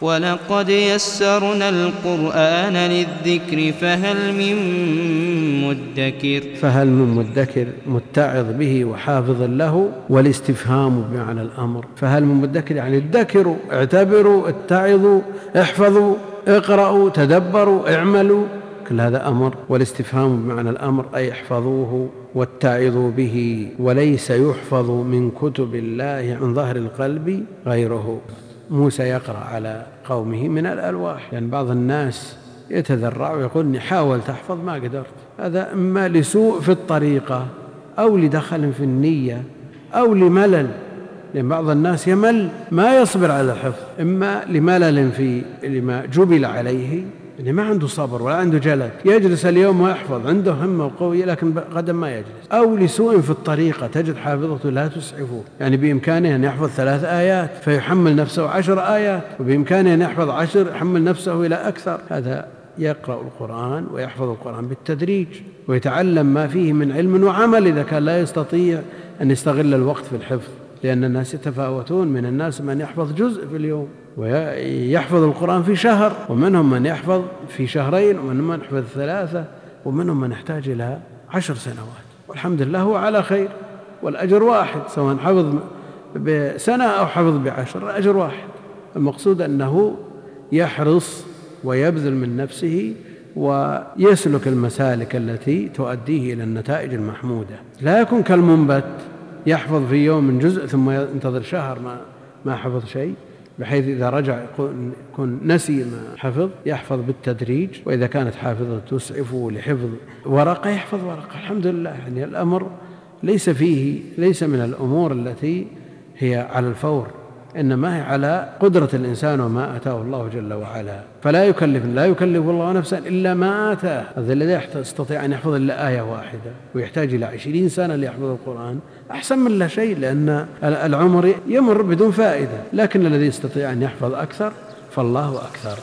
ولقد يسرنا القرآن للذكر فهل من مدكر فهل من مدكر متعظ به وحافظ له والاستفهام بمعنى الأمر؟ فهل من مدكر يعني ادكروا اعتبروا اتعظوا احفظوا اقرأوا تدبروا اعملوا. كل هذا أمر والاستفهام بمعنى الأمر أي احفظوه واتعظوا به وليس يحفظ من كتب الله عن ظهر القلب غيره. موسى يقرأ على قومه من الألواح. لأن يعني بعض الناس يتذرع ويقول إني حاولت أحفظ ما قدرت. هذا إما لسوء في الطريقة أو لدخل في النية أو لملل. لأن بعض الناس يمل ما يصبر على الحفظ. إما لملل في لما جبل عليه اللي ما عنده صبر ولا عنده جلد. يجلس اليوم ويحفظ. عنده همة وقوية لكن غدا ما يجلس. أو لسوء في الطريقة تجد حافظته لا تسعفه. يعني بإمكانه أن يحفظ ثلاث آيات فيحمل نفسه عشر آيات وبإمكانه أن يحفظ عشر يحمل نفسه إلى أكثر. هذا يقرأ القرآن ويحفظ القرآن بالتدريج ويتعلم ما فيه من علم وعمل إذا كان لا يستطيع أن يستغل الوقت في الحفظ. لأن الناس يتفاوتون. من الناس من يحفظ جزء في اليوم ويحفظ القرآن في شهر ومنهم من يحفظ في شهرين ومنهم من يحفظ ثلاثة ومنهم من يحتاج إلى عشر سنوات. والحمد لله هو على خير والأجر واحد سواء حفظ بسنة أو حفظ بعشر الأجر واحد. المقصود أنه يحرص ويبذل من نفسه ويسلك المسالك التي تؤديه إلى النتائج المحمودة. لا يكون كالمنبت يحفظ في يوم جزء ثم ينتظر شهر ما ما حفظ شيء بحيث إذا رجع يكون نسي ما حفظ يحفظ بالتدريج وإذا كانت حافظة تسعفه لحفظ ورقة يحفظ ورقة. الحمد لله يعني الأمر ليس فيه ليس من الأمور التي هي على الفور. إنما هي على قدرة الإنسان وما آتاه الله جل وعلا. فلا يكلف لا يكلف الله نفسا إلا ما آتاه. هذا الذي يستطيع أن يحفظ إلا آية واحدة ويحتاج إلى عشرين سنة ليحفظ القرآن. أحسن من لا شيء لأن العمر يمر بدون فائدة. لكن الذي يستطيع أن يحفظ أكثر فالله أكثر.